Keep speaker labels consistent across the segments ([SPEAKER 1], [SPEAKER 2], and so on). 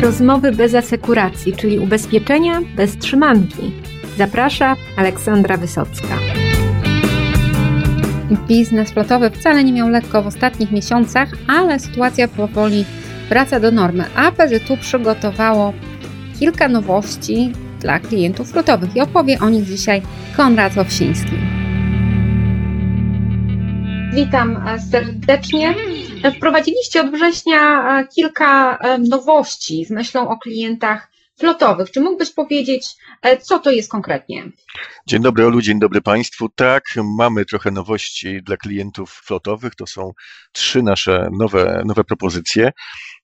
[SPEAKER 1] rozmowy bez asekuracji, czyli ubezpieczenia bez trzymanki. Zaprasza Aleksandra Wysocka. Biznes flotowy wcale nie miał lekko w ostatnich miesiącach, ale sytuacja powoli wraca do normy, a PZU przygotowało kilka nowości dla klientów flotowych i opowie o nich dzisiaj Konrad Owsiński. Witam serdecznie. Wprowadziliście od września kilka nowości z myślą o klientach flotowych. Czy mógłbyś powiedzieć, co to jest konkretnie?
[SPEAKER 2] Dzień dobry Olu, dzień dobry Państwu. Tak, mamy trochę nowości dla klientów flotowych. To są trzy nasze nowe, nowe propozycje.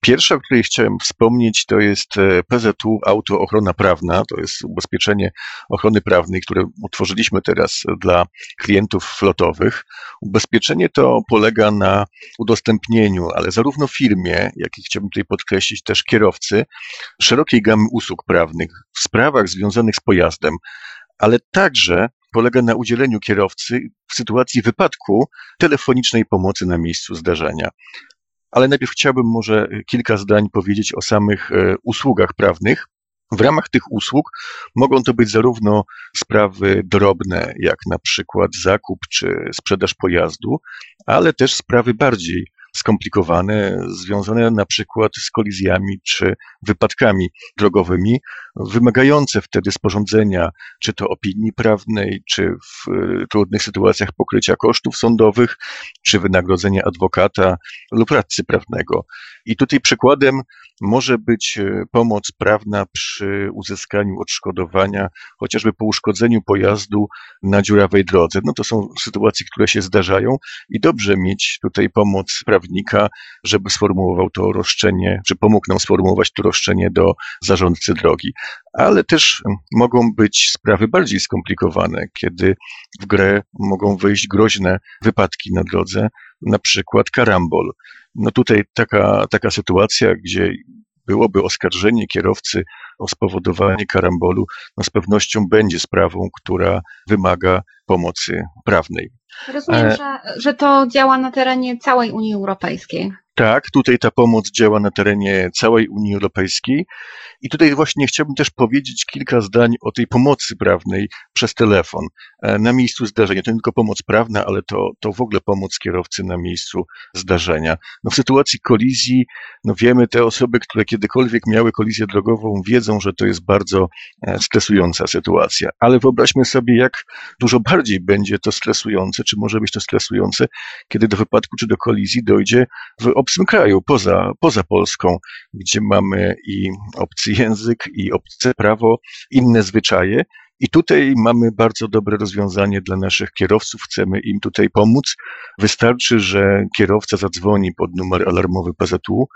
[SPEAKER 2] Pierwsza, o której chciałem wspomnieć, to jest e, PZU Auto Ochrona Prawna. To jest ubezpieczenie ochrony prawnej, które utworzyliśmy teraz dla klientów flotowych. Ubezpieczenie to polega na udostępnieniu, ale zarówno firmie, jak i chciałbym tutaj podkreślić też kierowcy, szerokiej gamy usług prawnych w sprawach związanych z pojazdem, ale także polega na udzieleniu kierowcy w sytuacji wypadku telefonicznej pomocy na miejscu zdarzenia. Ale najpierw chciałbym może kilka zdań powiedzieć o samych e, usługach prawnych. W ramach tych usług mogą to być zarówno sprawy drobne, jak na przykład zakup czy sprzedaż pojazdu, ale też sprawy bardziej skomplikowane, związane na przykład z kolizjami czy wypadkami drogowymi, wymagające wtedy sporządzenia czy to opinii prawnej, czy w e, trudnych sytuacjach pokrycia kosztów sądowych, czy wynagrodzenia adwokata lub radcy prawnego. I tutaj przykładem może być e, pomoc prawna przy uzyskaniu odszkodowania, chociażby po uszkodzeniu pojazdu na dziurawej drodze. No to są sytuacje, które się zdarzają i dobrze mieć tutaj pomoc prawnika, żeby sformułował to roszczenie, czy pomógł nam sformułować to roszczenie do zarządcy drogi. Ale też mogą być sprawy bardziej skomplikowane, kiedy w grę mogą wejść groźne wypadki na drodze, na przykład karambol. No tutaj taka, taka sytuacja, gdzie byłoby oskarżenie kierowcy o spowodowanie karambolu, no z pewnością będzie sprawą, która wymaga pomocy prawnej.
[SPEAKER 1] Rozumiem, e... że, że to działa na terenie całej Unii Europejskiej.
[SPEAKER 2] Tak, tutaj ta pomoc działa na terenie całej Unii Europejskiej i tutaj właśnie chciałbym też powiedzieć kilka zdań o tej pomocy prawnej przez telefon e, na miejscu zdarzenia. To nie tylko pomoc prawna, ale to, to w ogóle pomoc kierowcy na miejscu zdarzenia. No w sytuacji kolizji, no wiemy, te osoby, które kiedykolwiek miały kolizję drogową, wiedzą, że to jest bardzo e, stresująca sytuacja, ale wyobraźmy sobie, jak dużo bardziej będzie to stresujące, czy może być to stresujące, kiedy do wypadku czy do kolizji dojdzie w obcym kraju, poza, poza Polską, gdzie mamy i obcy język, i obce prawo, inne zwyczaje. I tutaj mamy bardzo dobre rozwiązanie dla naszych kierowców. Chcemy im tutaj pomóc. Wystarczy, że kierowca zadzwoni pod numer alarmowy PZU,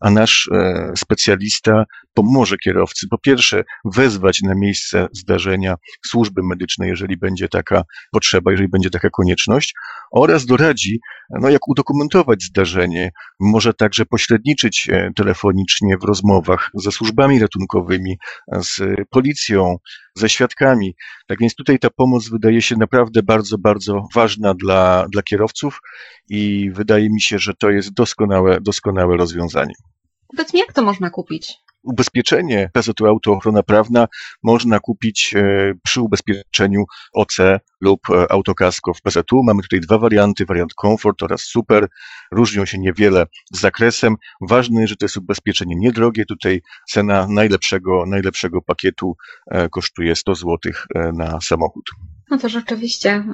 [SPEAKER 2] a nasz e, specjalista pomoże kierowcy, po pierwsze, wezwać na miejsce zdarzenia służby medyczne, jeżeli będzie taka potrzeba, jeżeli będzie taka konieczność, oraz doradzi, no, jak udokumentować zdarzenie. Może także pośredniczyć e, telefonicznie w rozmowach ze służbami ratunkowymi, z policją, ze świadkami. Tak więc tutaj ta pomoc wydaje się naprawdę bardzo, bardzo ważna dla, dla kierowców i wydaje mi się, że to jest doskonałe, doskonałe rozwiązanie.
[SPEAKER 1] Powiedz mi, jak to można kupić?
[SPEAKER 2] Ubezpieczenie PZU Auto Ochrona Prawna można kupić e, przy ubezpieczeniu OC lub e, autokasko w PZU. Mamy tutaj dwa warianty, wariant Comfort oraz Super. Różnią się niewiele z zakresem. Ważne, że to jest ubezpieczenie niedrogie. Tutaj cena najlepszego, najlepszego pakietu e, kosztuje 100 zł na samochód.
[SPEAKER 1] No to rzeczywiście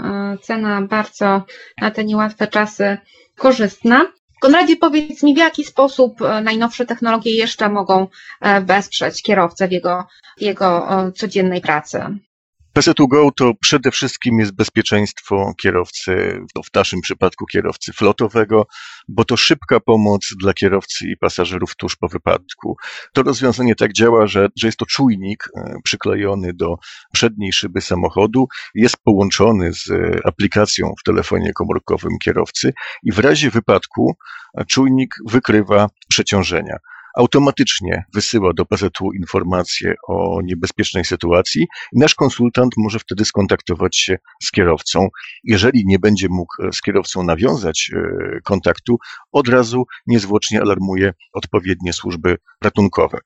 [SPEAKER 1] cena bardzo na te niełatwe czasy korzystna. Konradzie, powiedz mi, w jaki sposób e, najnowsze technologie jeszcze mogą e, wesprzeć kierowcę w jego, jego codziennej pracy?
[SPEAKER 2] PZU Go to przede wszystkim jest bezpieczeństwo kierowcy, w naszym przypadku kierowcy flotowego, bo to szybka pomoc dla kierowcy i pasażerów tuż po wypadku. To rozwiązanie tak działa, że, że jest to czujnik e, przyklejony do przedniej szyby samochodu, jest połączony z aplikacją w telefonie komórkowym kierowcy i w razie wypadku czujnik wykrywa przeciążenia. Automatycznie wysyła do PZU informacje o niebezpiecznej sytuacji i nasz konsultant może wtedy skontaktować się z kierowcą. Jeżeli nie będzie mógł z kierowcą nawiązać e, kontaktu, od razu niezwłocznie alarmuje odpowiednie służby ratunkowe.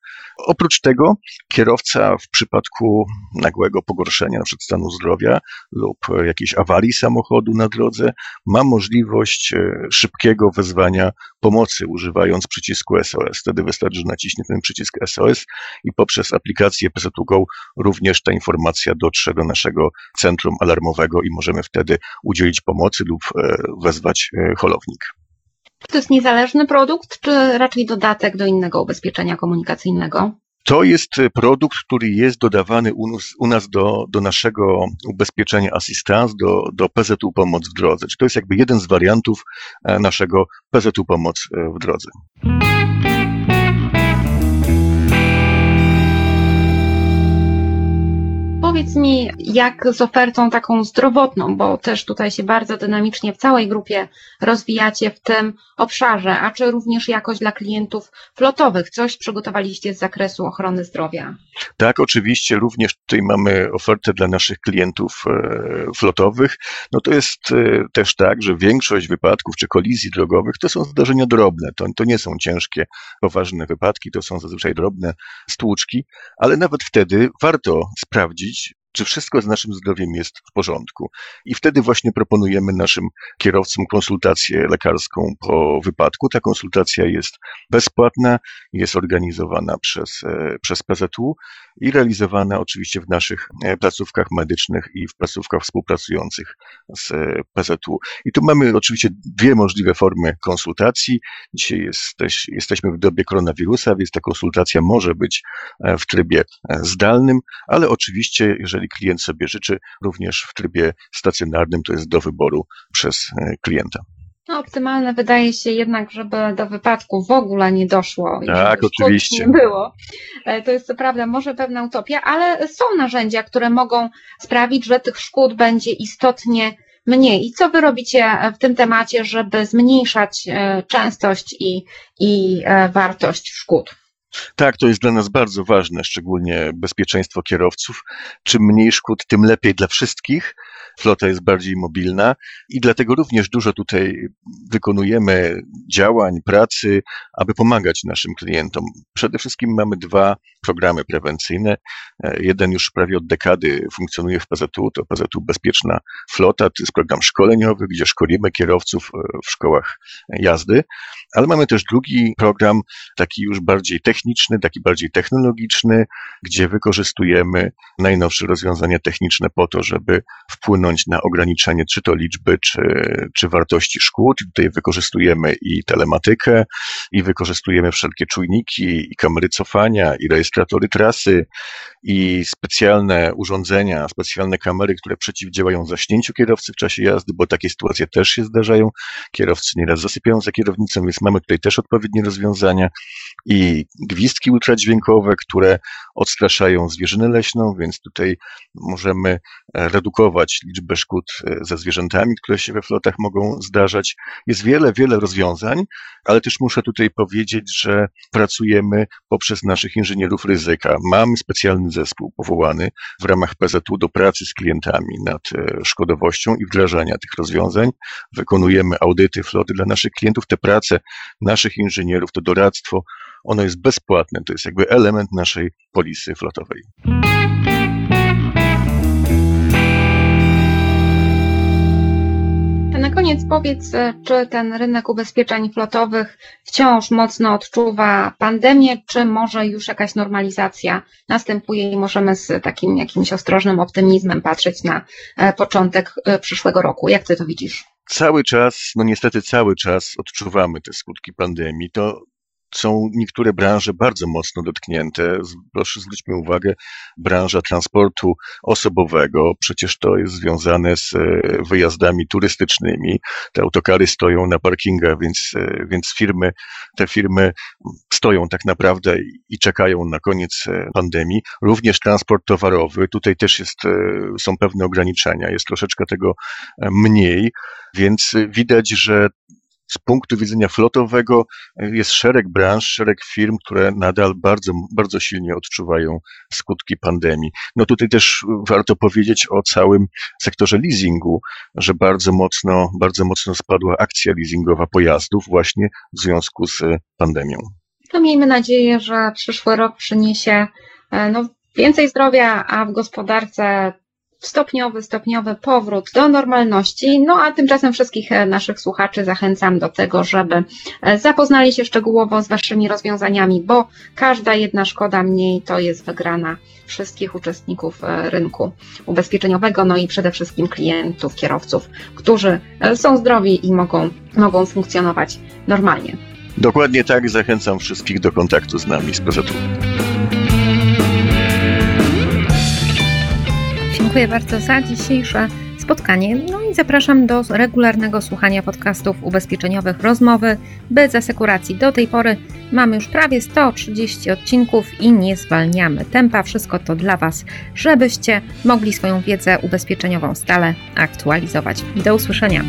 [SPEAKER 2] Oprócz tego kierowca w przypadku nagłego pogorszenia np. stanu zdrowia lub jakiejś awarii samochodu na drodze ma możliwość e, szybkiego wezwania pomocy używając przycisku SOS. Wtedy wystarczy, że naciśnie ten przycisk SOS i poprzez aplikację PZU Go również ta informacja dotrze do naszego centrum alarmowego i możemy wtedy udzielić pomocy lub e, wezwać e, holownik.
[SPEAKER 1] To jest niezależny produkt, czy raczej dodatek do innego ubezpieczenia komunikacyjnego?
[SPEAKER 2] To jest produkt, który jest dodawany u nas, u nas do, do naszego ubezpieczenia Assistance, do, do PZU Pomoc w Drodze. Czy to jest jakby jeden z wariantów e, naszego PZU Pomoc w Drodze.
[SPEAKER 1] Powiedz mi, jak z ofertą taką zdrowotną, bo też tutaj się bardzo dynamicznie w całej grupie rozwijacie w tym obszarze, a czy również jakoś dla klientów flotowych? Coś przygotowaliście z zakresu ochrony zdrowia?
[SPEAKER 2] Tak, oczywiście, również tutaj mamy ofertę dla naszych klientów e, flotowych. No to jest e, też tak, że większość wypadków czy kolizji drogowych to są zdarzenia drobne, to, to nie są ciężkie, poważne wypadki, to są zazwyczaj drobne stłuczki, ale nawet wtedy warto sprawdzić, czy wszystko z naszym zdrowiem jest w porządku. I wtedy właśnie proponujemy naszym kierowcom konsultację lekarską po wypadku. Ta konsultacja jest bezpłatna, jest organizowana przez, e, przez PZU i realizowana oczywiście w naszych e, placówkach medycznych i w placówkach współpracujących z e, PZU. I tu mamy oczywiście dwie możliwe formy konsultacji. Dzisiaj jesteś, jesteśmy w dobie koronawirusa, więc ta konsultacja może być w trybie zdalnym, ale oczywiście, jeżeli jeżeli klient sobie życzy, również w trybie stacjonarnym, to jest do wyboru przez e, klienta.
[SPEAKER 1] No, optymalne wydaje się jednak, żeby do wypadku w ogóle nie doszło.
[SPEAKER 2] Tak, oczywiście.
[SPEAKER 1] Nie było. E, to jest co prawda może pewna utopia, ale są narzędzia, które mogą sprawić, że tych szkód będzie istotnie mniej. I co wy robicie w tym temacie, żeby zmniejszać e, częstość i, i wartość szkód?
[SPEAKER 2] Tak, to jest dla nas bardzo ważne, szczególnie bezpieczeństwo kierowców. Czym mniej szkód, tym lepiej dla wszystkich. Flota jest bardziej mobilna i dlatego również dużo tutaj wykonujemy działań, pracy, aby pomagać naszym klientom. Przede wszystkim mamy dwa programy prewencyjne. E, jeden już prawie od dekady funkcjonuje w PZU, to PZU Bezpieczna Flota, to jest program szkoleniowy, gdzie szkolimy kierowców e, w szkołach jazdy, ale mamy też drugi program, taki już bardziej techniczny, taki bardziej technologiczny, gdzie wykorzystujemy najnowsze rozwiązania techniczne po to, żeby wpłynąć na ograniczenie czy to liczby, czy, czy wartości szkód. Tutaj wykorzystujemy i telematykę, i wykorzystujemy wszelkie czujniki, i kamery cofania, i rejestratory trasy i specjalne urządzenia, specjalne kamery, które przeciwdziałają zaśnięciu kierowcy w czasie jazdy, bo takie sytuacje też się zdarzają. Kierowcy nieraz zasypiają za kierownicą, więc mamy tutaj też odpowiednie rozwiązania i gwizdki ultradźwiękowe, które odstraszają zwierzynę leśną, więc tutaj możemy e, redukować liczbę szkód e, ze zwierzętami, które się we flotach mogą zdarzać. Jest wiele, wiele rozwiązań, ale też muszę tutaj powiedzieć, że pracujemy poprzez naszych inżynierów ryzyka. Mamy specjalny zespół powołany w ramach PZU do pracy z klientami nad e, szkodowością i wdrażania tych rozwiązań. Wykonujemy audyty floty dla naszych klientów. Te prace naszych inżynierów, to doradztwo, ono jest bezpłatne. To jest jakby element naszej polisy flotowej.
[SPEAKER 1] Koniec powiedz, czy ten rynek ubezpieczeń flotowych wciąż mocno odczuwa pandemię, czy może już jakaś normalizacja następuje i możemy z takim jakimś ostrożnym optymizmem patrzeć na e, początek e, przyszłego roku. Jak ty to widzisz?
[SPEAKER 2] Cały czas, no niestety cały czas odczuwamy te skutki pandemii. To są niektóre branże bardzo mocno dotknięte. Proszę zwróćmy uwagę, branża transportu osobowego, przecież to jest związane z e, wyjazdami turystycznymi. Te autokary stoją na parkingach, więc, e, więc firmy, te firmy stoją tak naprawdę i czekają na koniec e, pandemii. Również transport towarowy, tutaj też jest, są pewne ograniczenia, jest troszeczkę tego mniej, więc widać, że z punktu widzenia flotowego jest szereg branż, szereg firm, które nadal bardzo, bardzo silnie odczuwają skutki pandemii. No tutaj też warto powiedzieć o całym sektorze leasingu, że bardzo mocno, bardzo mocno spadła akcja leasingowa pojazdów właśnie w związku z pandemią.
[SPEAKER 1] No miejmy nadzieję, że przyszły rok przyniesie e, no, więcej zdrowia, a w gospodarce stopniowy, stopniowy powrót do normalności. No a tymczasem wszystkich e, naszych słuchaczy zachęcam do tego, żeby e, zapoznali się szczegółowo z Waszymi rozwiązaniami, bo każda jedna szkoda mniej to jest wygrana wszystkich uczestników e, rynku ubezpieczeniowego, no i przede wszystkim klientów, kierowców, którzy są zdrowi i mogą, mogą funkcjonować normalnie.
[SPEAKER 2] Dokładnie tak, zachęcam wszystkich do kontaktu z nami z PZU.
[SPEAKER 3] Dziękuję bardzo za dzisiejsze spotkanie. No i zapraszam do regularnego słuchania podcastów ubezpieczeniowych Rozmowy bez asekuracji. Do tej pory mamy już prawie 130 odcinków i nie zwalniamy tempa. Wszystko to dla Was, żebyście mogli swoją wiedzę ubezpieczeniową stale aktualizować. Do usłyszenia.